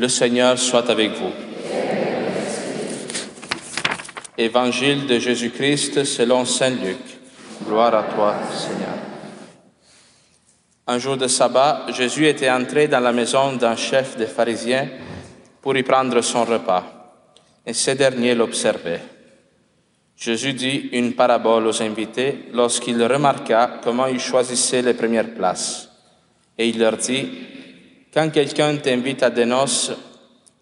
Le Seigneur soit avec vous. Évangile de Jésus-Christ selon Saint Luc. Gloire à toi, Seigneur. Un jour de sabbat, Jésus était entré dans la maison d'un chef des pharisiens pour y prendre son repas, et ce dernier l'observait. Jésus dit une parabole aux invités lorsqu'il remarqua comment ils choisissaient les premières places. Et il leur dit, quand quelqu'un t'invite à des noces,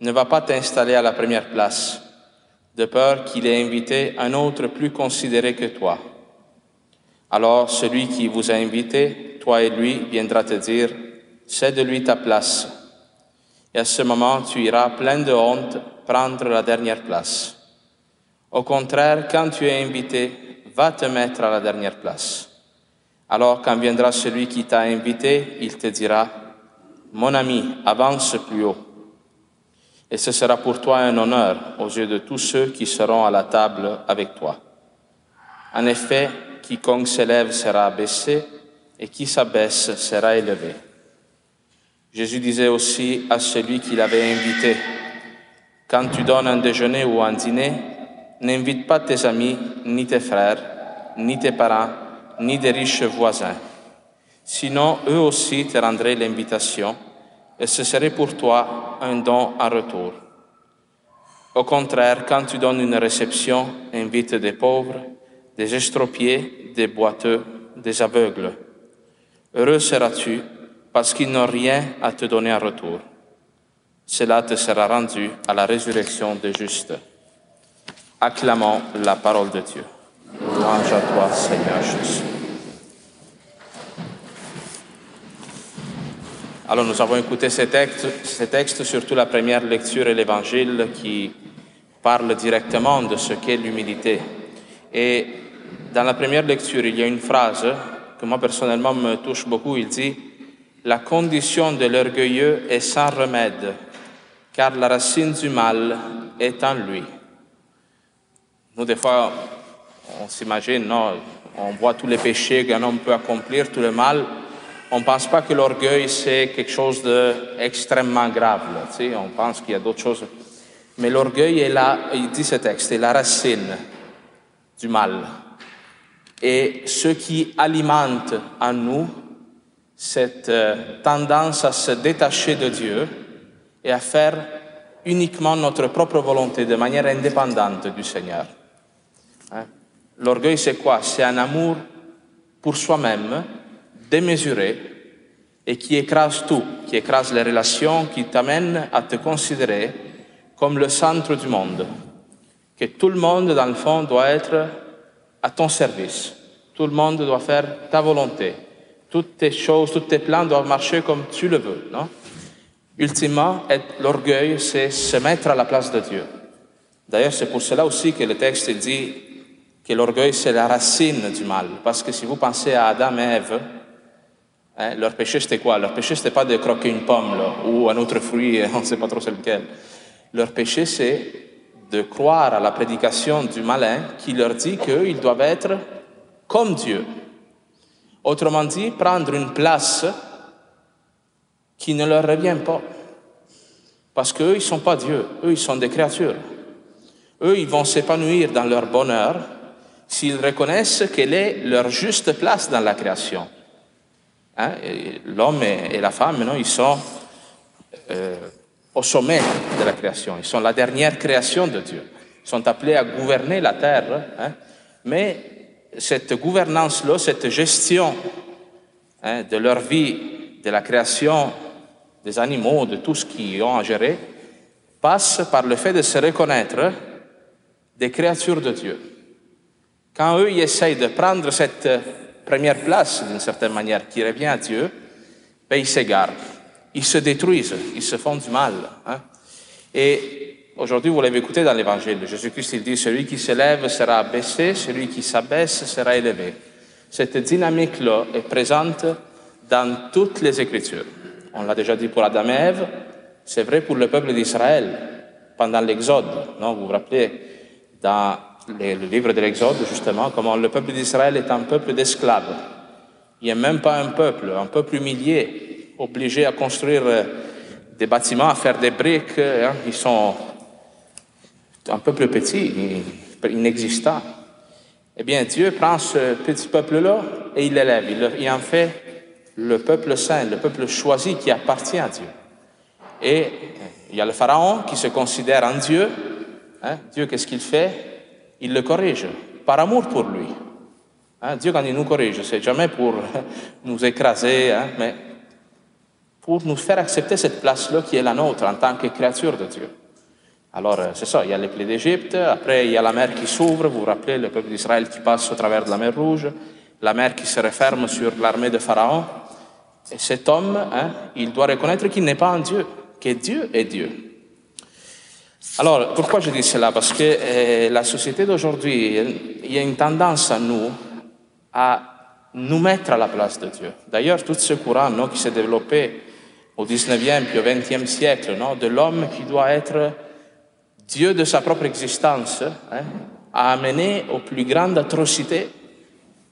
ne va pas t'installer à la première place, de peur qu'il ait invité un autre plus considéré que toi. Alors celui qui vous a invité, toi et lui, viendra te dire, c'est de lui ta place. Et à ce moment, tu iras plein de honte prendre la dernière place. Au contraire, quand tu es invité, va te mettre à la dernière place. Alors quand viendra celui qui t'a invité, il te dira, mon ami, avance plus haut. Et ce sera pour toi un honneur aux yeux de tous ceux qui seront à la table avec toi. En effet, quiconque s'élève sera abaissé et qui s'abaisse sera élevé. Jésus disait aussi à celui qui l'avait invité, quand tu donnes un déjeuner ou un dîner, n'invite pas tes amis, ni tes frères, ni tes parents, ni des riches voisins Sinon, eux aussi te rendraient l'invitation et ce serait pour toi un don en retour. Au contraire, quand tu donnes une réception, invite des pauvres, des estropiés, des boiteux, des aveugles. Heureux seras-tu parce qu'ils n'ont rien à te donner en retour. Cela te sera rendu à la résurrection des justes. Acclamons la parole de Dieu. Louange à toi, Seigneur Jésus. Alors nous avons écouté ces textes, surtout la première lecture et l'évangile qui parle directement de ce qu'est l'humilité. Et dans la première lecture, il y a une phrase que moi personnellement me touche beaucoup. Il dit, La condition de l'orgueilleux est sans remède, car la racine du mal est en lui. Nous, des fois, on s'imagine, non, on voit tous les péchés qu'un homme peut accomplir, tout le mal, on ne pense pas que l'orgueil, c'est quelque chose d'extrêmement grave. on pense qu'il y a d'autres choses. Mais l'orgueil est là, il dit ce texte, est la racine du mal. Et ce qui alimente en nous cette euh, tendance à se détacher de Dieu et à faire uniquement notre propre volonté de manière indépendante du Seigneur. Hein? L'orgueil, c'est quoi? C'est un amour pour soi-même démesuré et qui écrase tout, qui écrase les relations, qui t'amène à te considérer comme le centre du monde. Que tout le monde, dans le fond, doit être à ton service. Tout le monde doit faire ta volonté. Toutes tes choses, tous tes plans doivent marcher comme tu le veux, non? Ultimement, l'orgueil, c'est se mettre à la place de Dieu. D'ailleurs, c'est pour cela aussi que le texte dit que l'orgueil, c'est la racine du mal. Parce que si vous pensez à Adam et Ève, Hein, leur péché, c'était quoi? Leur péché, c'était pas de croquer une pomme ou un autre fruit, on ne sait pas trop c'est lequel. Leur péché, c'est de croire à la prédication du malin qui leur dit qu'ils doivent être comme Dieu. Autrement dit, prendre une place qui ne leur revient pas. Parce qu'eux, ils ne sont pas Dieu, eux, ils sont des créatures. Eux, ils vont s'épanouir dans leur bonheur s'ils reconnaissent quelle est leur juste place dans la création. Hein, l'homme et, la femme, ils sont euh, au sommet de la création. Ils sont la dernière création de Dieu. Ils sont appelés à gouverner la terre. Hein, mais cette gouvernance-là, cette gestion hein, de leur vie, de la création des animaux, de tout ce qu'ils ont à gérer, passe par le fait de se reconnaître des créatures de Dieu. Quand eux, ils essayent de prendre cette première place, d'une certaine manière, qui revient à Dieu, ben, ils s'égarent, ils se détruisent, ils se font du mal. Hein. Et aujourd'hui, vous l'avez écouté dans l'Évangile, Jésus-Christ, il dit, celui qui s'élève sera abaissé, celui qui s'abaisse sera élevé. Cette dynamique-là est présente dans toutes les Écritures. On l'a déjà dit pour Adam et Ève, c'est vrai pour le peuple d'Israël pendant l'Exode. Non, vous vous rappelez, dans le livre de l'Exode, justement, comment le peuple d'Israël est un peuple d'esclaves. Il n'y a même pas un peuple, un peuple humilié, obligé à construire euh, des bâtiments à faire des briques, hein, ils sont un peu plus petits, inexistants. Eh bien, Dieu prend ce petit peuple-là et il l'élève. Il, en fait le peuple saint, le peuple choisi qui appartient à Dieu. Et il y a le Pharaon qui se considère un Dieu. Hein. Dieu, qu'est-ce qu'il fait? Il le corrige, par amour pour lui. Hein. Dieu, quand il nous corrige, c'est jamais pour nous écraser, hein, mais pour nous faire accepter cette place-là qui est la nôtre en tant que créature de Dieu. Alors, euh, c'est ça, il y a les plaies d'Égypte, après il y a la mer qui s'ouvre, vous vous rappelez, le peuple d'Israël qui passe au travers de la mer Rouge, la mer qui se referme sur l'armée de Pharaon. Et cet homme, hein, il doit reconnaître qu'il n'est pas un Dieu, que Dieu est Dieu. Alors, pourquoi je dis cela? Parce que euh, la société d'aujourd'hui, il y a une tendance à nous à nous mettre à la place de Dieu. D'ailleurs, tout ce courant qui s'est développé au 19e puis au 20e siècle, non, de l'homme qui doit être Dieu de sa propre existence, hein, a amené aux plus grandes atrocités,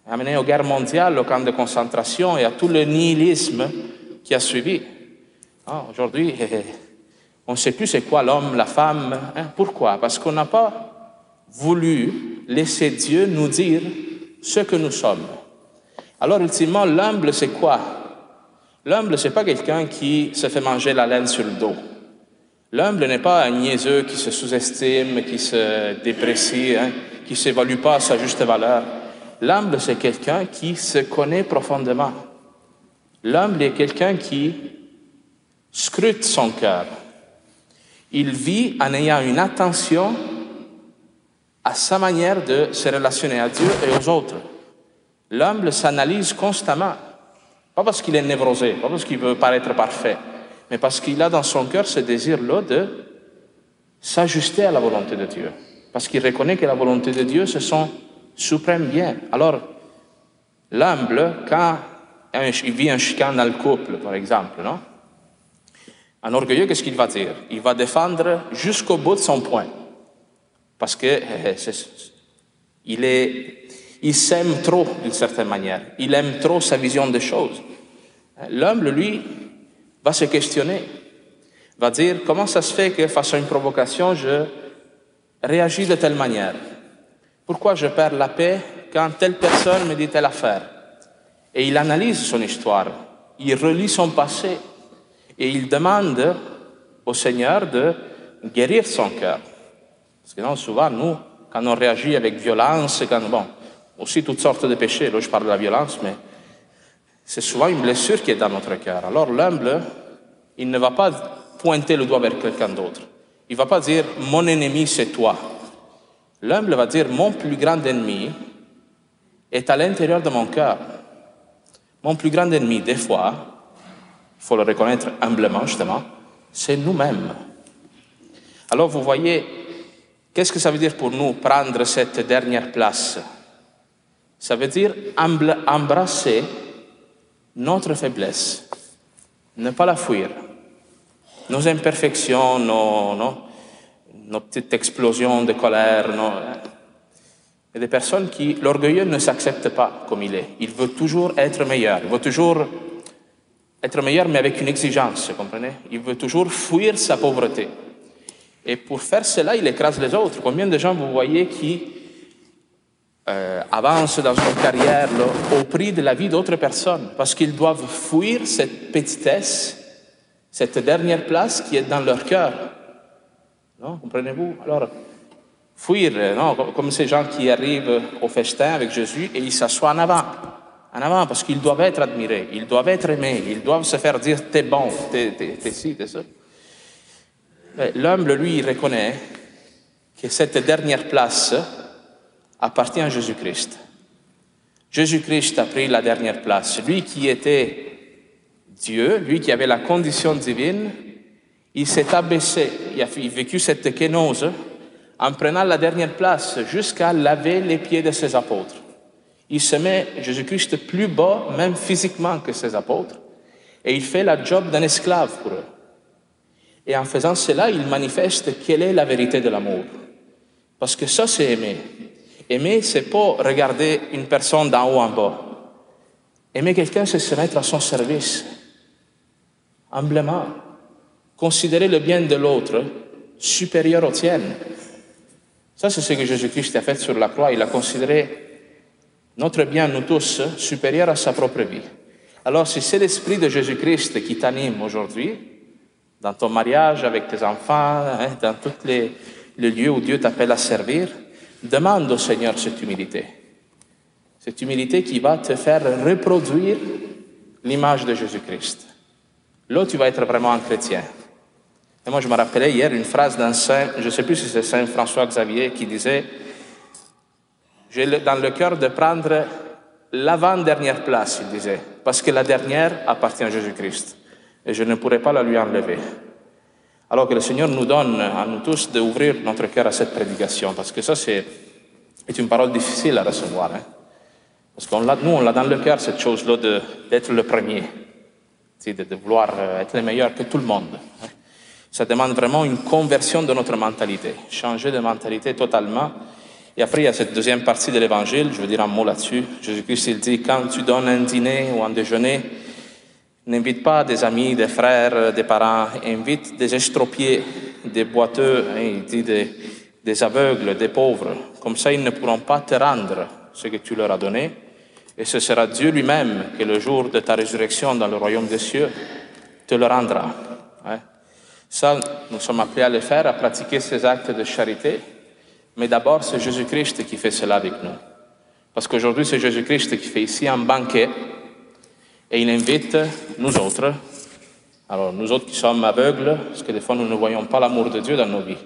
a amené aux guerres mondiales, aux camps de concentration et à tout le nihilisme qui a suivi. Ah, aujourd'hui, on ne sait plus c'est quoi l'homme, la femme. Hein? Pourquoi? Parce qu'on n'a pas voulu laisser Dieu nous dire ce que nous sommes. Alors, ultimement, l'humble, c'est quoi? L'humble, c'est pas quelqu'un qui se fait manger la laine sur le dos. L'humble n'est pas un niaiseux qui se sous-estime, qui se déprécie, hein, qui ne s'évalue pas à sa juste valeur. L'humble, c'est quelqu'un qui se connaît profondément. L'humble est quelqu'un qui scrute son cœur. Il vit en ayant une attention à sa manière de se relationner à Dieu et aux autres. L'humble s'analyse constamment. Pas parce qu'il est névrosé, pas parce qu'il veut paraître parfait, mais parce qu'il a dans son cœur ce désir-là de s'ajuster à la volonté de Dieu. Parce qu'il reconnaît que la volonté de Dieu, c'est son suprême bien. Alors, l'humble, quand il vit un chicane dans le couple, par exemple, non? Un orgueilleux, qu'est-ce qu'il va dire? Il va défendre jusqu'au bout de son point. Parce que eh, il est s'aime trop d'une certaine manière. Il aime trop sa vision des choses. L'humble, lui, va se questionner, va dire comment ça se fait que face à une provocation, je réagis de telle manière? Pourquoi je perds la paix quand telle personne me dit telle affaire? Et il analyse son histoire, il relit son passé et il demande au Seigneur de guérir son cœur. Parce que non, souvent, nous, quand on réagit avec violence, quand, bon, aussi toutes sortes de péchés. Là, je parle de la violence, mais c'est souvent une blessure qui est dans notre cœur. Alors, l'humble, il ne va pas pointer le doigt vers quelqu'un d'autre. Il ne va pas dire mon ennemi, c'est toi. L'humble va dire mon plus grand ennemi est à l'intérieur de mon cœur. Mon plus grand ennemi, des fois, faut le reconnaître humblement, justement, c'est nous-mêmes. Alors, vous voyez, qu'est-ce que ça veut dire pour nous prendre cette dernière place? Ça veut dire embrasser notre faiblesse, ne pas la fuir. Nos imperfections, nos, petites explosions de colère. Nos... Il y a des personnes qui, l'orgueilleux ne s'accepte pas comme il est. Il veut toujours être meilleur. Il veut toujours être meilleur, mais avec une exigence, comprenez? Il veut toujours fuir sa pauvreté. Et pour faire cela, il écrase les autres. Combien de gens vous voyez qui euh, avancent dans leur carrière au prix de la vie d'autres personnes, parce qu'ils doivent fuir cette petitesse, cette dernière place qui est dans leur cœur. Comprenez-vous? Alors, fuir, euh, non, comme ces gens qui arrivent au festin avec Jésus et ils s'assoient en avant, en avant, parce qu'ils doivent être admirés, ils doivent être aimés, ils doivent se faire dire t'es bon, t'es, t'es, ci, t'es ça. L'humble, lui, reconnaît que cette dernière place, appartient à Jésus-Christ. Jésus-Christ a pris la dernière place. Lui qui était Dieu, lui qui avait la condition divine, il s'est abaissé, il a vécu cette kénose en prenant la dernière place jusqu'à laver les pieds de ses apôtres. Il se met, Jésus-Christ, plus bas, même physiquement, que ses apôtres, et il fait la job d'un esclave pour eux. Et en faisant cela, il manifeste quelle est la vérité de l'amour. Parce que ça, c'est aimer. Aimer, c'est pas regarder une personne d'en haut en bas. Aimer quelqu'un, c'est se mettre à son service, humblement. considérer le bien de l'autre supérieur au tien. Ça, c'est ce que Jésus-Christ a fait sur la croix. Il a considéré notre bien, nous tous, supérieur à sa propre vie. Alors, si c'est l'Esprit de Jésus-Christ qui t'anime aujourd'hui, dans ton mariage, avec tes enfants, hein, dans tous les, les lieux où Dieu t'appelle à servir, demande au Seigneur cette humilité. Cette humilité qui va te faire reproduire l'image de Jésus-Christ. Là, tu vas être vraiment un chrétien. Et moi, je me rappelais hier une phrase d'un saint, je ne sais plus si c'est Saint François Xavier, qui disait J'ai dans le cœur de prendre l'avant-dernière place, il disait, parce que la dernière appartient à Jésus-Christ et je ne pourrai pas la lui enlever. Alors que le Seigneur nous donne à nous tous d'ouvrir notre cœur à cette prédication, parce que ça, c'est une parole difficile à recevoir. Hein? Parce qu'on nous, on l'a dans le cœur, cette chose-là d'être le premier, de, de, vouloir euh, être le meilleur que tout le monde. Hein. Ça demande vraiment une conversion de notre mentalité, changer de mentalité totalement. Et après, il y a cette deuxième partie de l'évangile, je veux dire un mot là-dessus. Jésus-Christ, il dit, quand tu donnes un dîner ou un déjeuner, n'invite pas des amis, des frères, des parents, invite des estropiés, des boiteux, hein, il dit des, aveugles, des pauvres. Comme ça, ils ne pourront pas te rendre ce que tu leur as donné. Et ce sera Dieu lui-même qui, le jour de ta résurrection dans le royaume des cieux, te le rendra. Hein. Ça, nous sommes appelés à le faire, à pratiquer ces actes de charité. Mais d'abord, c'est Jésus-Christ qui fait cela avec nous. Parce qu'aujourd'hui, c'est Jésus-Christ qui fait ici un banquet et il invite nous autres, alors nous autres qui sommes aveugles, parce que des fois nous ne voyons pas l'amour de Dieu dans nos vies,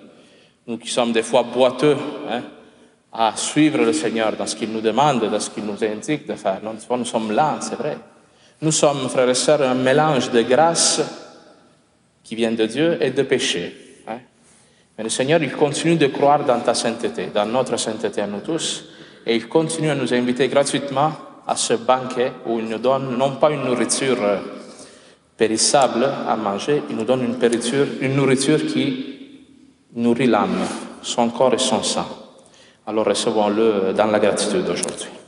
nous qui sommes des fois boiteux hein, à suivre le Seigneur dans ce qu'il nous demande, dans ce qu'il nous indique de faire. Des fois nous sommes là, c'est vrai. Nous sommes, frères et sœurs, un mélange de grâce qui vient de Dieu et de péché. Mais le Seigneur, il continue de croire dans ta sainteté, dans notre sainteté à nous tous, et il continue à nous inviter gratuitement à ce banquet où il nous donne non pas une nourriture euh, périssable à manger, il nous donne une nourriture, une nourriture qui nourrit l'âme, son corps et son sang. Alors recevons-le dans la gratitude aujourd'hui.